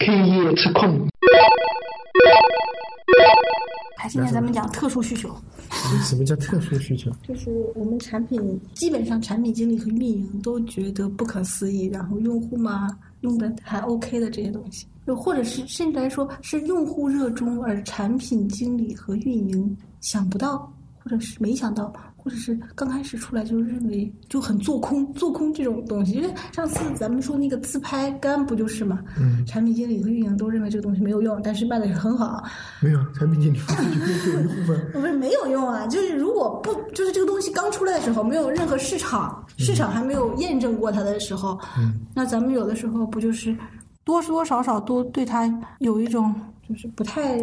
K 夜吃控，还今天咱们讲特殊需求，什么叫特殊需求？就是我们产品基本上产品经理和运营都觉得不可思议，然后用户嘛用的还 OK 的这些东西，又或者是甚至来说是用户热衷，而产品经理和运营想不到，或者是没想到，或者是刚开始出来就认为就很做空，做空这种东西。因为上次咱们说那个自拍杆不就是嘛，嗯产品经理和运营都认为这个东西没有用，但是卖的也很好。没有，产品经理有一部分。不是没有用啊，就是如果不就是这个东西刚出来的时候，没有任何市场，市场还没有验证过它的时候，嗯那咱们有的时候不就是多多少少都对它有一种就是不太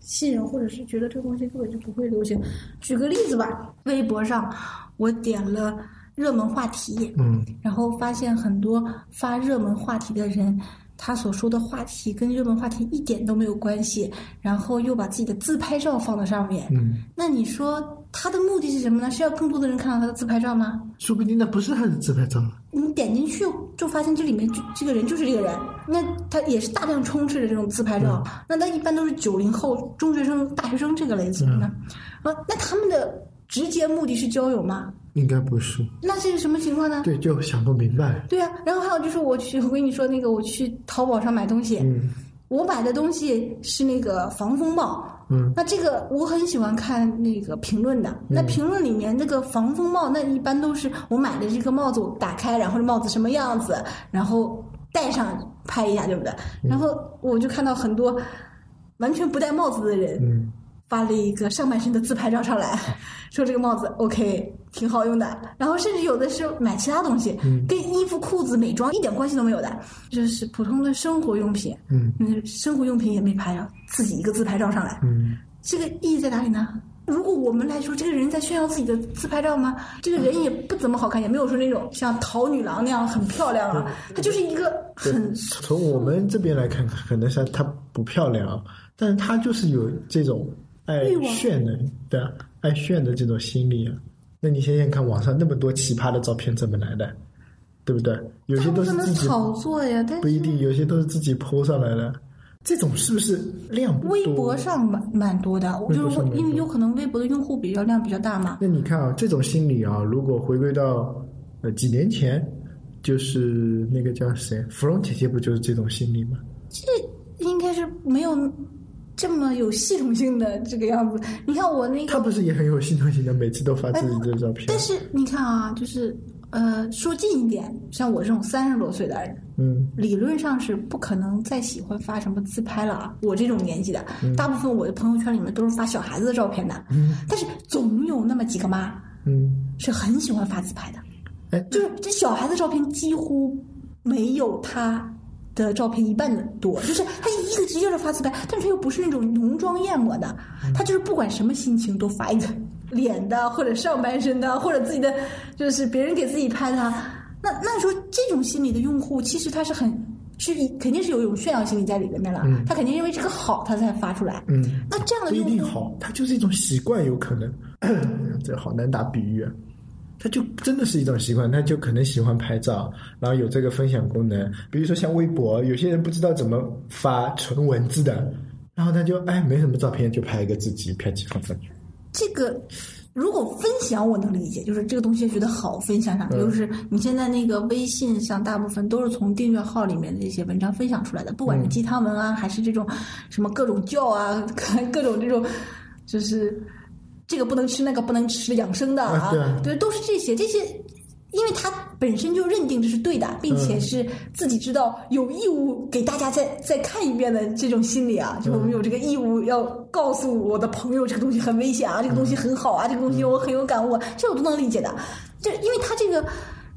信任，或者是觉得这个东西根本就不会流行。举个例子吧，微博上我点了热门话题，嗯然后发现很多发热门话题的人，他所说的话题跟热门话题一点都没有关系，然后又把自己的自拍照放到上面。嗯，那你说他的目的是什么呢？是要更多的人看到他的自拍照吗？说不定那不是他的自拍照。你点进去就发现这里面就这个人就是这个人，那他也是大量充斥着这种自拍照，那他一般都是九零后、中学生、大学生这个类型的，啊，那他们的直接目的是交友吗？应该不是，那这是什么情况呢？对，就想不明白。对啊，然后还有就是我去，我跟你说那个我去淘宝上买东西，嗯我买的东西是那个防风帽。嗯。那这个我很喜欢看那个评论的，那评论里面那个防风帽，那一般都是我买的这个帽子，我打开，然后这帽子什么样子，然后戴上拍一下，对不对？然后我就看到很多完全不戴帽子的人，嗯。发了一个上半身的自拍照上来，说这个帽子 OK 挺好用的。然后甚至有的是买其他东西，嗯跟衣服、裤子、美妆一点关系都没有的，就是普通的生活用品。嗯嗯，生活用品也没拍啊，自己一个自拍照上来，嗯，这个意义在哪里呢？如果我们来说，这个人在炫耀自己的自拍照吗？这个人也不怎么好看，也没有说那种像桃女郎那样很漂亮啊，他就是一个很从我们这边来看，可能是她不漂亮，但是她就是有这种爱炫的，对啊，爱炫的这种心理啊。那你想想看，网上那么多奇葩的照片怎么来的，对不对？有些都是自己炒作呀，但是不一定，有些都是自己 PO 上来的。这种是不是量不多？微博上蛮蛮多的，我就是因为有可能微博的用户比较量比较大嘛。那你看啊，这种心理啊，如果回归到呃几年前，就是那个叫谁，芙蓉姐姐不就是这种心理吗？这应该是没有这么有系统性的这个样子。你看我那个，他不是也很有系统性的，每次都发自己的照片。但是你看啊，就是呃，说近一点，像我这种三十多岁的人，嗯理论上是不可能再喜欢发什么自拍了啊。我这种年纪的，大部分我的朋友圈里面都是发小孩子的照片的，嗯但是总有那么几个妈嗯，是很喜欢发自拍的。哎，就是这小孩子照片几乎没有他的照片一半的多，就是他一个劲儿的发自拍，但是他又不是那种浓妆艳抹的，他就是不管什么心情都发一个脸的或者上半身的或者自己的，就是别人给自己拍的。那那说这种心理的用户，其实他是很是肯定是有一种炫耀心理在里面了，他肯定认为这个好，他才发出来。嗯，那这样的不一用户，定好，他就是一种习惯，有可能。这好难打比喻啊。他就真的是一种习惯，他就可能喜欢拍照，然后有这个分享功能。比如说像微博，有些人不知道怎么发纯文字的，然后他就哎没什么照片，就拍一个自己拍几张上去。这个如果分享我能理解，就是这个东西觉得好分享上，就是你现在那个微信上大部分都是从订阅号里面的一些文章分享出来的，不管是鸡汤文啊，还是这种什么各种教啊，各种这种就是这个不能吃那个不能吃养生的啊啊对啊，对，都是这些这些。因为他本身就认定这是对的，并且是自己知道有义务给大家再再看一遍的这种心理啊，就我们有这个义务要告诉我的朋友这个东西很危险啊，这个东西很好啊，这个东西我很有感悟，这我都能理解的。就因为他这个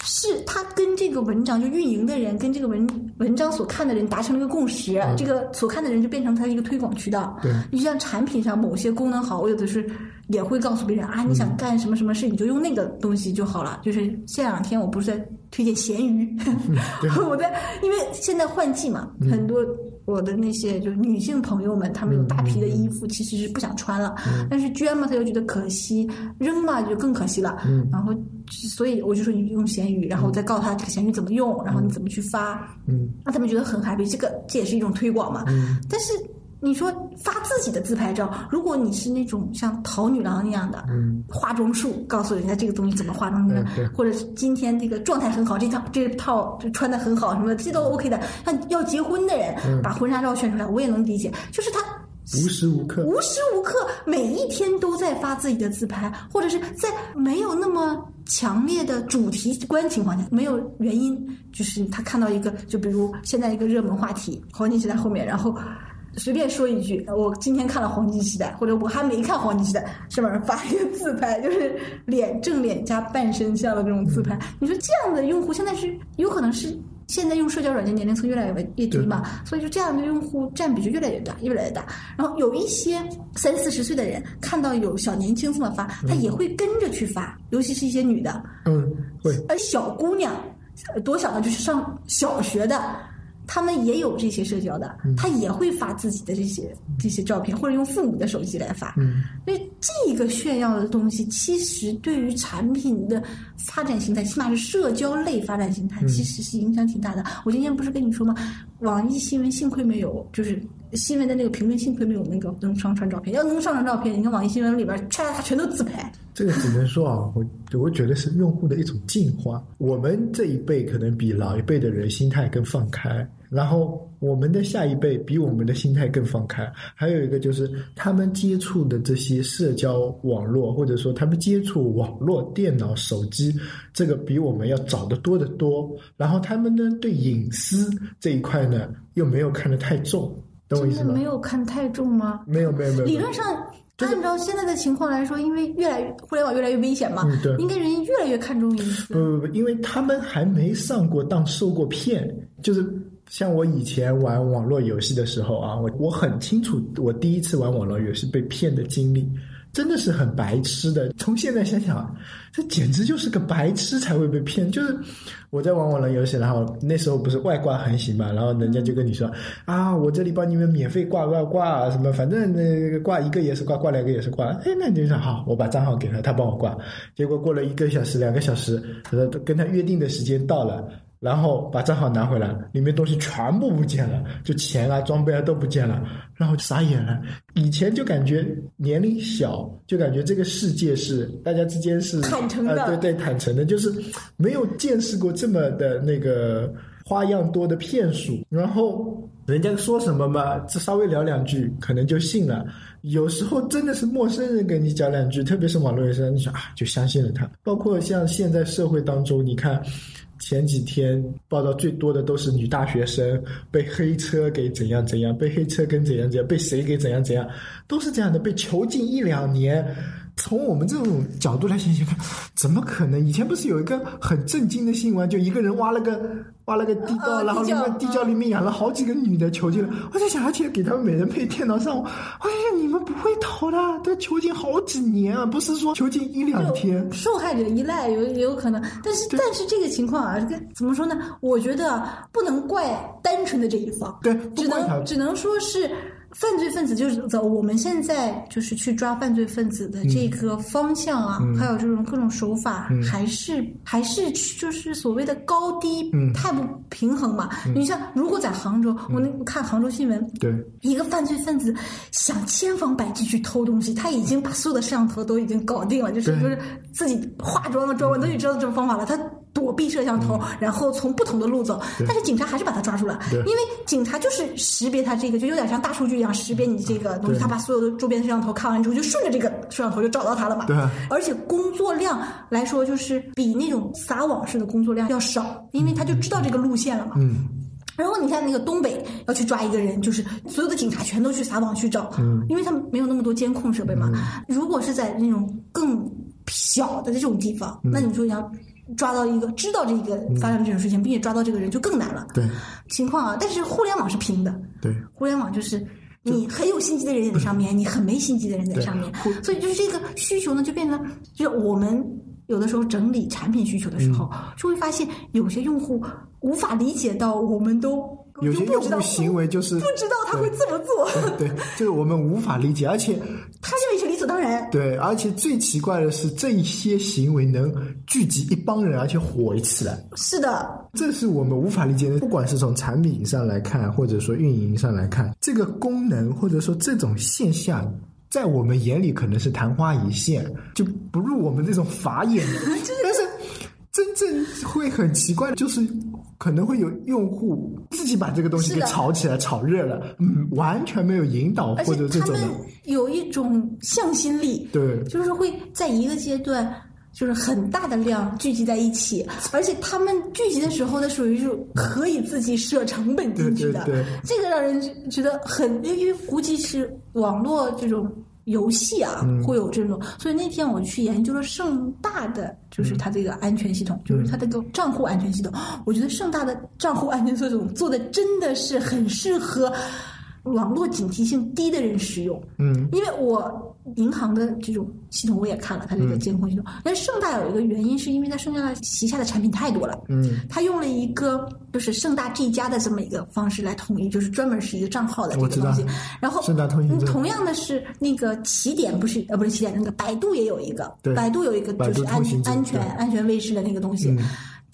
是他跟这个文章就运营的人跟这个文文章所看的人达成了一个共识，这个所看的人就变成他的一个推广渠道。对。你就像产品上某些功能好，我有的是也会告诉别人啊，你想干什么什么事，你就用那个东西就好了。就是这两天我不是在推荐咸鱼，我在因为现在换季嘛，很多我的那些就是女性朋友们，她们有大批的衣服，其实是不想穿了，但是捐嘛，她又觉得可惜，扔嘛就更可惜了。然后所以我就说你用闲鱼，然后再告诉她这个闲鱼怎么用，然后你怎么去发，嗯，让他们觉得很 happy。这个这也是一种推广嘛。但是你说发自己的自拍照，如果你是那种像淘女郎那样的，嗯，化妆术，告诉人家这个东西怎么化妆的嗯，或者是今天这个状态很好，这套这套就穿的很好什么的，这都 OK 的。像要结婚的人嗯把婚纱照炫出来，我也能理解，就是他无时无刻无时无刻每一天都在发自己的自拍，或者是在没有那么强烈的主题观情况下，没有原因，就是他看到一个，就比如现在一个热门话题黄金时代后面，然后。随便说一句，我今天看了黄金时代，或者我还没看黄金时代，上面发一个自拍，就是脸正脸加半身像的这种自拍。你说这样的用户现在是有可能是现在用社交软件年龄层越来越越低嘛，所以就这样的用户占比就越来越大，越来越大。然后有一些三四十岁的人看到有小年轻这么发，他也会跟着去发，尤其是一些女的，嗯，会，而小姑娘，呃多小呢？就是上小学的，他们也有这些社交的，他也会发自己的这些这些照片，或者用父母的手机来发。嗯，所以这个炫耀的东西，其实对于产品的发展形态，起码是社交类发展形态，其实是影响挺大的。我今天不是跟你说吗？网易新闻幸亏没有，就是新闻的那个评论幸亏没有那个能上传照片，要能上传照片，你看网易新闻里边唰唰唰全都自拍。这个只能说啊，我我觉得是用户的一种进化。我们这一辈可能比老一辈的人心态更放开，然后我们的下一辈比我们的心态更放开。还有一个就是他们接触的这些社交网络，或者说他们接触网络、电脑、手机，这个比我们要早得多得多。然后他们呢，对隐私这一块呢，又没有看得太重，懂我意思吗没？有看太重吗？没有，没有，没有。理论上，按照现在的情况来说，因为越来越互联网越来越危险嘛，嗯对应该人越来越看重隐私。不不不，因为他们还没上过当，受过骗。就是像我以前玩网络游戏的时候啊，我我很清楚我第一次玩网络游戏被骗的经历，真的是很白痴的。从现在想想啊，这简直就是个白痴才会被骗。就是我在玩网络游戏，然后那时候不是外挂横行嘛，然后人家就跟你说啊，我这里帮你们免费挂挂挂什么，反正那个挂一个也是挂，挂两个也是挂。哎，那你就说好，我把账号给他，他帮我挂。结果过了一个小时、两个小时，说，跟他约定的时间到了。然后把账号拿回来，里面东西全部不见了，就钱啊、装备啊都不见了，然后就傻眼了。以前就感觉年龄小，就感觉这个世界是大家之间是坦诚的呃，对对，坦诚的，就是没有见识过这么的那个花样多的骗术。然后人家说什么嘛，这稍微聊两句，可能就信了。有时候真的是陌生人跟你讲两句，特别是网络游戏，你想啊，就相信了他。包括像现在社会当中，你看。前几天报道最多的都是女大学生被黑车给怎样怎样，被黑车跟怎样怎样，被谁给怎样怎样，都是这样的，被囚禁一两年。从我们这种角度来想想看，怎么可能？以前不是有一个很震惊的新闻，就一个人挖了个挖了个地窖，呃然后里地窖面地窖里面养了好几个女的囚禁了。我在想，而且给他们每人配电脑上网，哎呀，你们不会逃的，都囚禁好几年啊，不是说囚禁一两天。受害者依赖有也有可能，但是但是这个情况啊，这个怎么说呢？我觉得啊不能怪单纯的这一方，对不只能只能说是犯罪分子就是走我们现在就是去抓犯罪分子的这个方向啊，嗯。还有这种各种手法，还是还是就是所谓的高低嗯太不平衡嘛。你像如果在杭州，我那我看杭州新闻，对，一个犯罪分子想千方百计去偷东西，他已经把所有的摄像头都已经搞定了，就是就是自己化妆的、妆我都已经知道这种方法了，他躲避摄像头，然后从不同的路走，但是警察还是把他抓住了，因为警察就是识别他这个，就有点像大数据一样识别你这个东西，他把所有的周边摄像头看完之后，就顺着这个摄像头就找到他了嘛。对。啊而且工作量来说，就是比那种撒网式的工作量要少，因为他就知道这个路线了嘛。嗯，然后你看那个东北要去抓一个人，就是所有的警察全都去撒网去找，嗯。因为他们没有那么多监控设备嘛。如果是在那种更小的这种地方，嗯。那你说你要抓到一个知道这个发生这种事情，并且抓到这个人就更难了。对。情况啊，但是互联网是平的，对，互联网就是你很有心机的人在上面，你很没心机的人在上面，所以就是这个需求呢，就变成就是我们有的时候整理产品需求的时候，就会发现有些用户无法理解到，我们都有些用户行为就是不知道他会这么做，对，就是我们无法理解，而且他认为是理所当然。对，而且最奇怪的是，这一些行为能聚集一帮人，而且火起来，是的，这是我们无法理解的。不管是从产品上来看，或者说运营上来看，这个功能或者说这种现象，在我们眼里可能是昙花一现，就不入我们这种法眼。但是真正会很奇怪的就是，可能会有用户自己把这个东西给炒起来、炒热了，嗯，完全没有引导或者这种的，有一种向心力，对就是会在一个阶段。就是很大的量聚集在一起，而且他们聚集的时候呢，属于是可以自己设成本进去的。对对对这个让人觉得很，因为估计是网络这种游戏啊，嗯会有这种。所以那天我去研究了盛大的，就是它这个安全系统，就是它这个账户安全系统。我觉得盛大的账户安全系统做的真的是很适合网络警惕性低的人使用。嗯，因为我银行的这种系统我也看了，它这个监控系统。但是盛大有一个原因，是因为它盛大旗下的产品太多了，嗯，它用了一个就是盛大这一家的这么一个方式来统一，就是专门是一个账号的这个东西。然后盛大通行证嗯同样的是那个起点不是呃不是起点，那个百度也有一个对，百度有一个就是安安全安全卫士的那个东西。嗯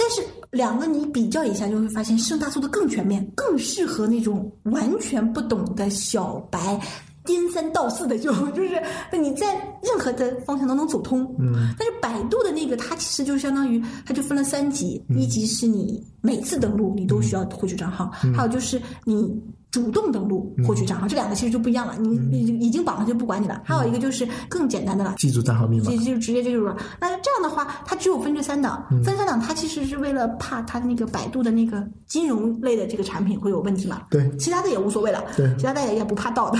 但是两个你比较一下，就会发现盛大做的更全面，更适合那种完全不懂的小白。颠三倒四的就 就是，你在任何的方向都能走通。嗯，但是百度的那个，它其实就相当于，它就分了三级，嗯。一级是你每次登录你都需要获取账号，嗯。还有就是你主动登录获取账号，这两个其实就不一样了。你已经绑了就不管你了。还有一个就是更简单的了，记住账号密码。就，就直接这就是了。那这样的话，它只有分这三档，分三档，它其实是为了怕它那个百度的那个金融类的这个产品会有问题嘛？对。其他的也无所谓了，对。其他的也也不怕盗的，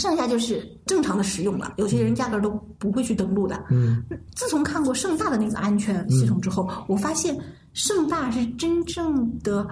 剩下就是正常的使用了。有些人压根儿都不会去登录的。嗯，自从看过盛大的那个安全系统之后，我发现盛大是真正的。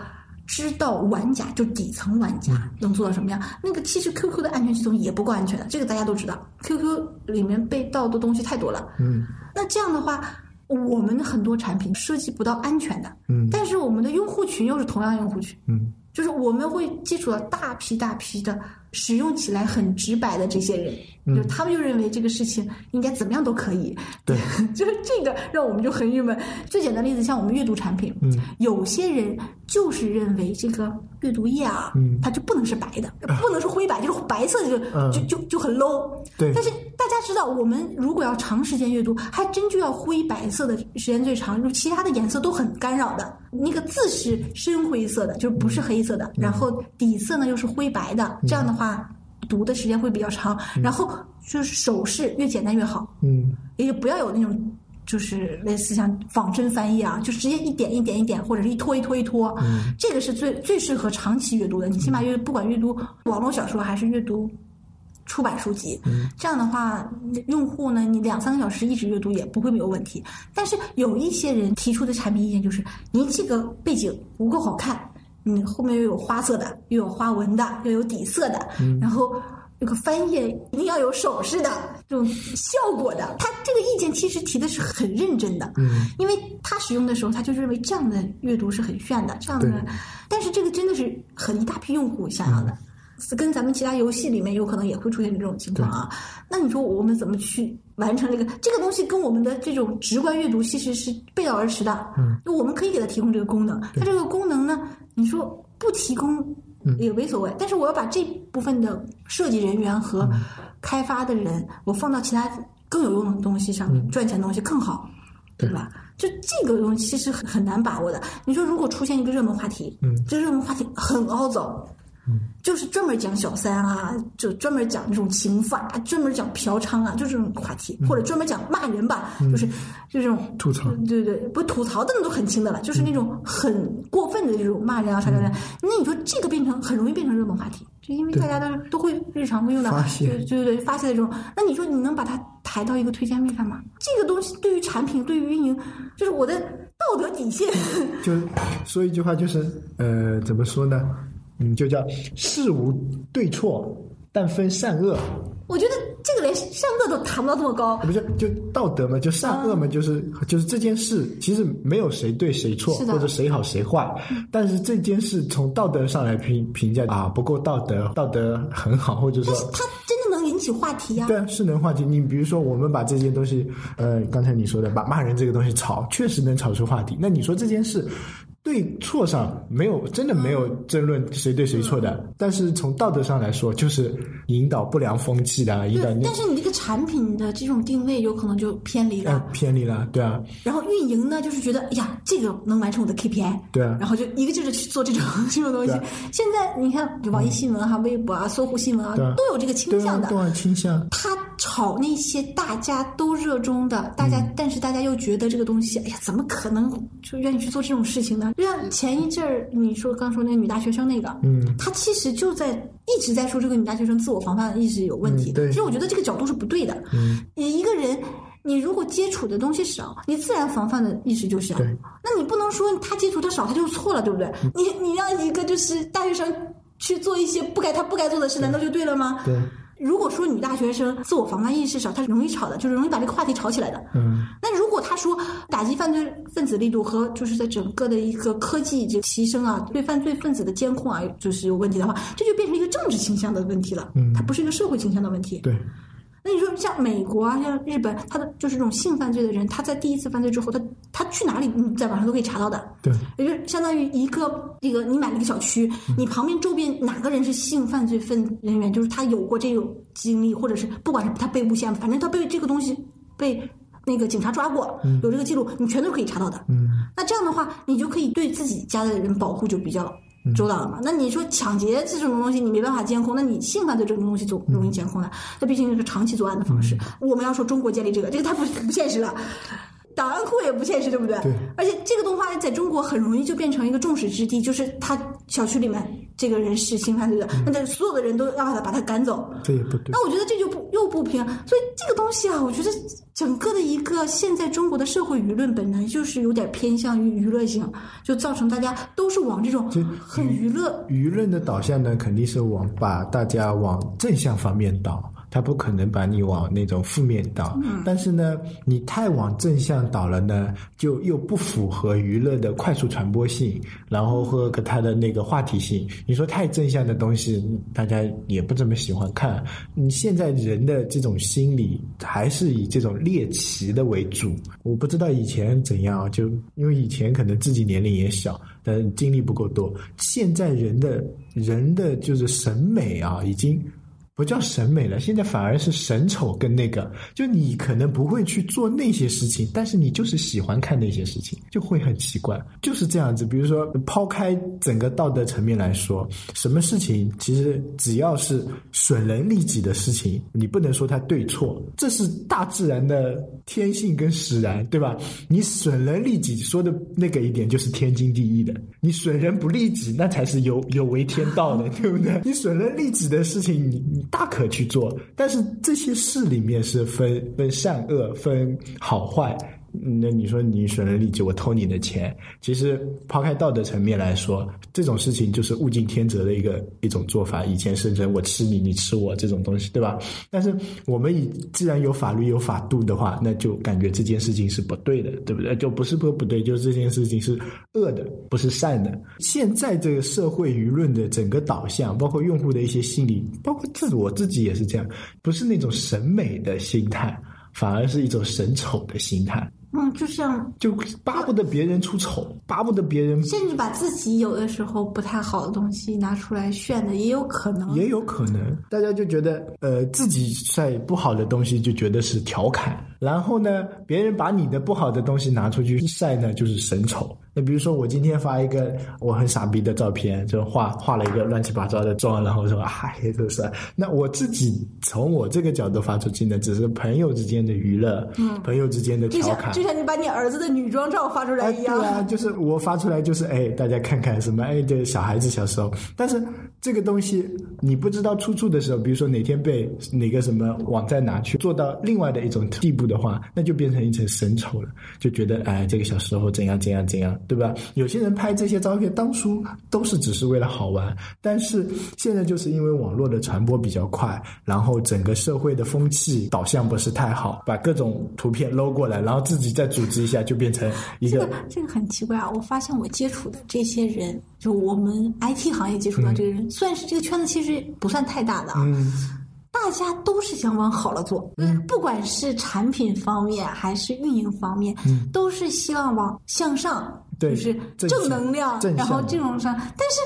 知道玩家就底层玩家能做到什么样？那个其实 QQ 的安全系统也不够安全的，这个大家都知道。QQ 里面被盗的东西太多了。嗯，那这样的话，我们很多产品涉及不到安全的，嗯但是我们的用户群又是同样用户群，嗯，就是我们会接触到大批大批的使用起来很直白的这些人，就是他们就认为这个事情应该怎么样都可以，对，就是这个让我们就很郁闷。最简单的例子，像我们阅读产品，嗯，有些人就是认为这个阅读页啊，嗯它就不能是白的，不能是灰白，就是白色的就、嗯就就就很 low。对但是大家知道，我们如果要长时间阅读，还真就要灰白色的时间最长，就其他的颜色都很干扰的。那个字是深灰色的，就是不是黑色的，然后底色呢又是灰白的，这样的话读的时间会比较长。然后就是手势越简单越好，嗯，也就不要有那种。就是类似像仿真翻译啊，就是直接一点一点一点，或者是一拖一拖一拖，嗯这个是最最适合长期阅读的。你起码阅不管阅读网络小说还是阅读出版书籍，嗯这样的话，用户呢，你两三个小时一直阅读也不会没有问题。但是有一些人提出的产品意见就是，您这个背景不够好看，你后面又有花色的，又有花纹的，又有底色的，然后。这个翻页一定要有手势的这种效果的，他这个意见其实提的是很认真的，嗯，因为他使用的时候他就认为这样的阅读是很炫的，这样的，但是这个真的是很一大批用户想要的，跟咱们其他游戏里面有可能也会出现这种情况啊。那你说我们怎么去完成这个？这个东西跟我们的这种直观阅读其实是背道而驰的。嗯，我们可以给它提供这个功能，它这个功能呢，你说不提供也没所谓，但是我要把这部分的设计人员和开发的人，我放到其他更有用的东西上面，赚钱的东西更好，对。吧？就这个东西其实很很难把握的。你说如果出现一个热门话题，嗯，这热门话题很凹糟，就是专门讲小三啊，就专门讲这种情妇啊，专门讲嫖娼啊，就这种话题，或者专门讲骂人吧，就是就这种吐槽对对，不吐槽的那都很轻的了，就是那种很过分的这种骂人啊、啥啥啥。那你说这个变成很容易变成热门话题，就因为大家都都会日常会用到，发泄对对对发泄的这种。那你说你能把它抬到一个推荐位上吗？这个东西对于产品、对于运营，就是我的道德底线。就说一句话，就是呃，怎么说呢？嗯，就叫事无对错，但分善恶。我觉得这个连善恶都谈不到这么高。不是就道德嘛，就善恶嘛，就是就是这件事其实没有谁对谁错或者谁好谁坏，但是这件事从道德上来评评价啊不够道德，道德很好，或者说它真的能引起话题呀、对啊，是能话题。你比如说，我们把这件东西，呃，刚才你说的，把骂人这个东西炒，确实能炒出话题。那你说这件事对错上没有真的没有争论谁对谁错的，但是从道德上来说，就是引导不良风气的，引导，你但是你这个产品的这种定位有可能就偏离了。呃偏离了，对啊，然后运营呢，就是觉得哎呀，这个能完成我的 KPI，对啊然后就一个劲儿的去做这种这种东西啊。现在你看，就网易新闻哈、微博啊、搜狐新闻啊，啊都有这个倾向的。都有倾向。他炒那些大家都热衷的，大嗯家、但是大家又觉得这个东西，哎呀，怎么可能就愿意去做这种事情呢？就像前一阵儿你说刚说那个女大学生那个，嗯，她其实就在一直在说这个女大学生自我防范意识有问题。嗯对其实我觉得这个角度是不对的。嗯，你一个人。你如果接触的东西少，你自然防范的意识就少。对那你不能说他接触的少，他就错了，对不对？嗯你你让一个就是大学生去做一些不该他不该做的事，难道就对了吗？对，如果说女大学生自我防范意识少，她是容易吵的，就是容易把这个话题吵起来的。嗯，那如果他说打击犯罪分子力度和就是在整个的一个科技就提升啊，对犯罪分子的监控啊，就是有问题的话，这就变成一个政治倾向的问题了。嗯它不是一个社会倾向的问题。对，那你说像美国啊，像日本，他的就是这种性犯罪的人，他在第一次犯罪之后，他他去哪里，你在网上都可以查到的。对，也就是相当于一个这个你买了一个小区，你旁边周边哪个人是性犯罪分人员，就是他有过这种经历，或者是不管是他被诬陷，反正他被这个东西被那个警察抓过，有这个记录，你全都可以查到的。嗯，那这样的话，你就可以对自己家的人保护就比较周到了嘛。那你说抢劫这种东西你没办法监控，那你性犯罪这种东西总容易监控的，那毕竟是长期作案的方式。我们要说中国建立这个，这个太不不现实了。档案库也不现实，对不对？对。而且这个动画在中国很容易就变成一个众矢之的，就是他小区里面这个人是性犯罪的，那这所有的人都要把他把他赶走。这也不对。那我觉得这就不又不平，所以这个东西啊，我觉得整个的一个现在中国的社会舆论本来就是有点偏向于娱乐性，就造成大家都是往这种很娱乐。舆论的导向呢，肯定是往把大家往正向方面导，他不可能把你往那种负面导。但是呢，你太往正向导了呢，就又不符合娱乐的快速传播性，然后和个它的那个话题性。你说太正向的东西，大家也不怎么喜欢看。你现在人的这种心理还是以这种猎奇的为主。我不知道以前怎样，就因为以前可能自己年龄也小，但经历不够多。现在人的人的就是审美啊，已经不叫审美了，现在反而是审丑跟那个，就你可能不会去做那些事情，但是你就是喜欢看那些事情，就会很奇怪，就是这样子。比如说，抛开整个道德层面来说，什么事情其实只要是损人利己的事情，你不能说它对错，这是大自然的天性跟使然，对吧？你损人利己说的那个一点就是天经地义的，你损人不利己那才是有有违天道的，对不对？你损人利己的事情，你你大可去做，但是这些事里面是分分善恶、分好坏。那你说你损人利己，我偷你的钱，其实抛开道德层面来说，这种事情就是物竞天择的一个一种做法。以前是人我吃你，你吃我这种东西，对吧？但是我们以既然有法律有法度的话，那就感觉这件事情是不对的，对不对？就不是说不对，就是这件事情是恶的，不是善的。现在这个社会舆论的整个导向，包括用户的一些心理，包括自我自己也是这样，不是那种审美的心态，反而是一种审丑的心态。嗯，就像就巴不得别人出丑，巴不得别人甚至把自己有的时候不太好的东西拿出来炫的，也有可能。也有可能，大家就觉得呃自己晒不好的东西就觉得是调侃，然后呢，别人把你的不好的东西拿出去晒呢，就是神丑。那比如说我今天发一个我很傻逼的照片，就画画了一个乱七八糟的妆，然后说哎这是，那我自己从我这个角度发出去呢，只是朋友之间的娱乐，嗯，朋友之间的就调侃像就。像你把你儿子的女装照发出来啊，一样。对啊，就是我发出来就是哎，大家看看什么哎，这小孩子小时候，但是这个东西你不知道出处的时候，比如说哪天被哪个什么网站拿去做到另外的一种地步的话，那就变成一层神丑了，就觉得哎，这个小时候怎样怎样怎样，对吧？有些人拍这些照片当初都是只是为了好玩，但是现在就是因为网络的传播比较快，然后整个社会的风气导向不是太好，把各种图片搂过来，然后自己再组织一下，就变成一个这个这个很奇怪啊！我发现我接触的这些人，就我们 IT 行业接触到这个人，算是这个圈子其实不算太大的啊。嗯大家都是想往好了做，嗯，不管是产品方面还是运营方面，嗯，都是希望往向上，对就是正能量，然后向这种上，但是。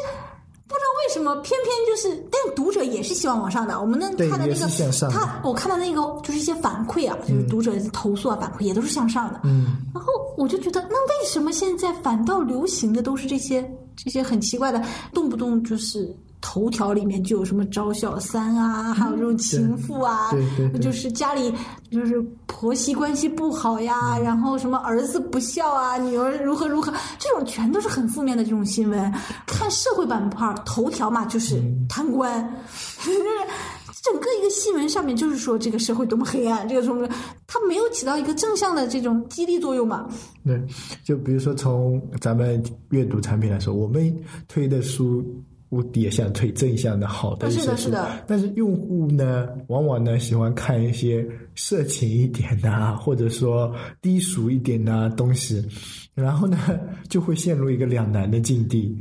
不知道为什么，偏偏就是，但是读者也是希望往上的。我们能看到那个他，我看到那个就是一些反馈啊，就是读者投诉啊，反馈也都是向上的。嗯，然后我就觉得，那为什么现在反倒流行的都是这些这些很奇怪的，动不动就是头条里面就有什么招小三啊，还有这种情妇啊，对对对就是家里就是婆媳关系不好呀，然后什么儿子不孝啊，女儿如何如何，这种全都是很负面的这种新闻。看社会板块头条嘛，就是贪官，就是整个一个新闻上面就是说这个社会多么黑暗，这个什么，它没有起到一个正向的这种激励作用嘛。对，就比如说从咱们阅读产品来说，我们推的书。我也想推正向的好的一些是的书，是的但是用户呢，往往呢喜欢看一些色情一点的啊，或者说低俗一点的东西，然后呢就会陷入一个两难的境地。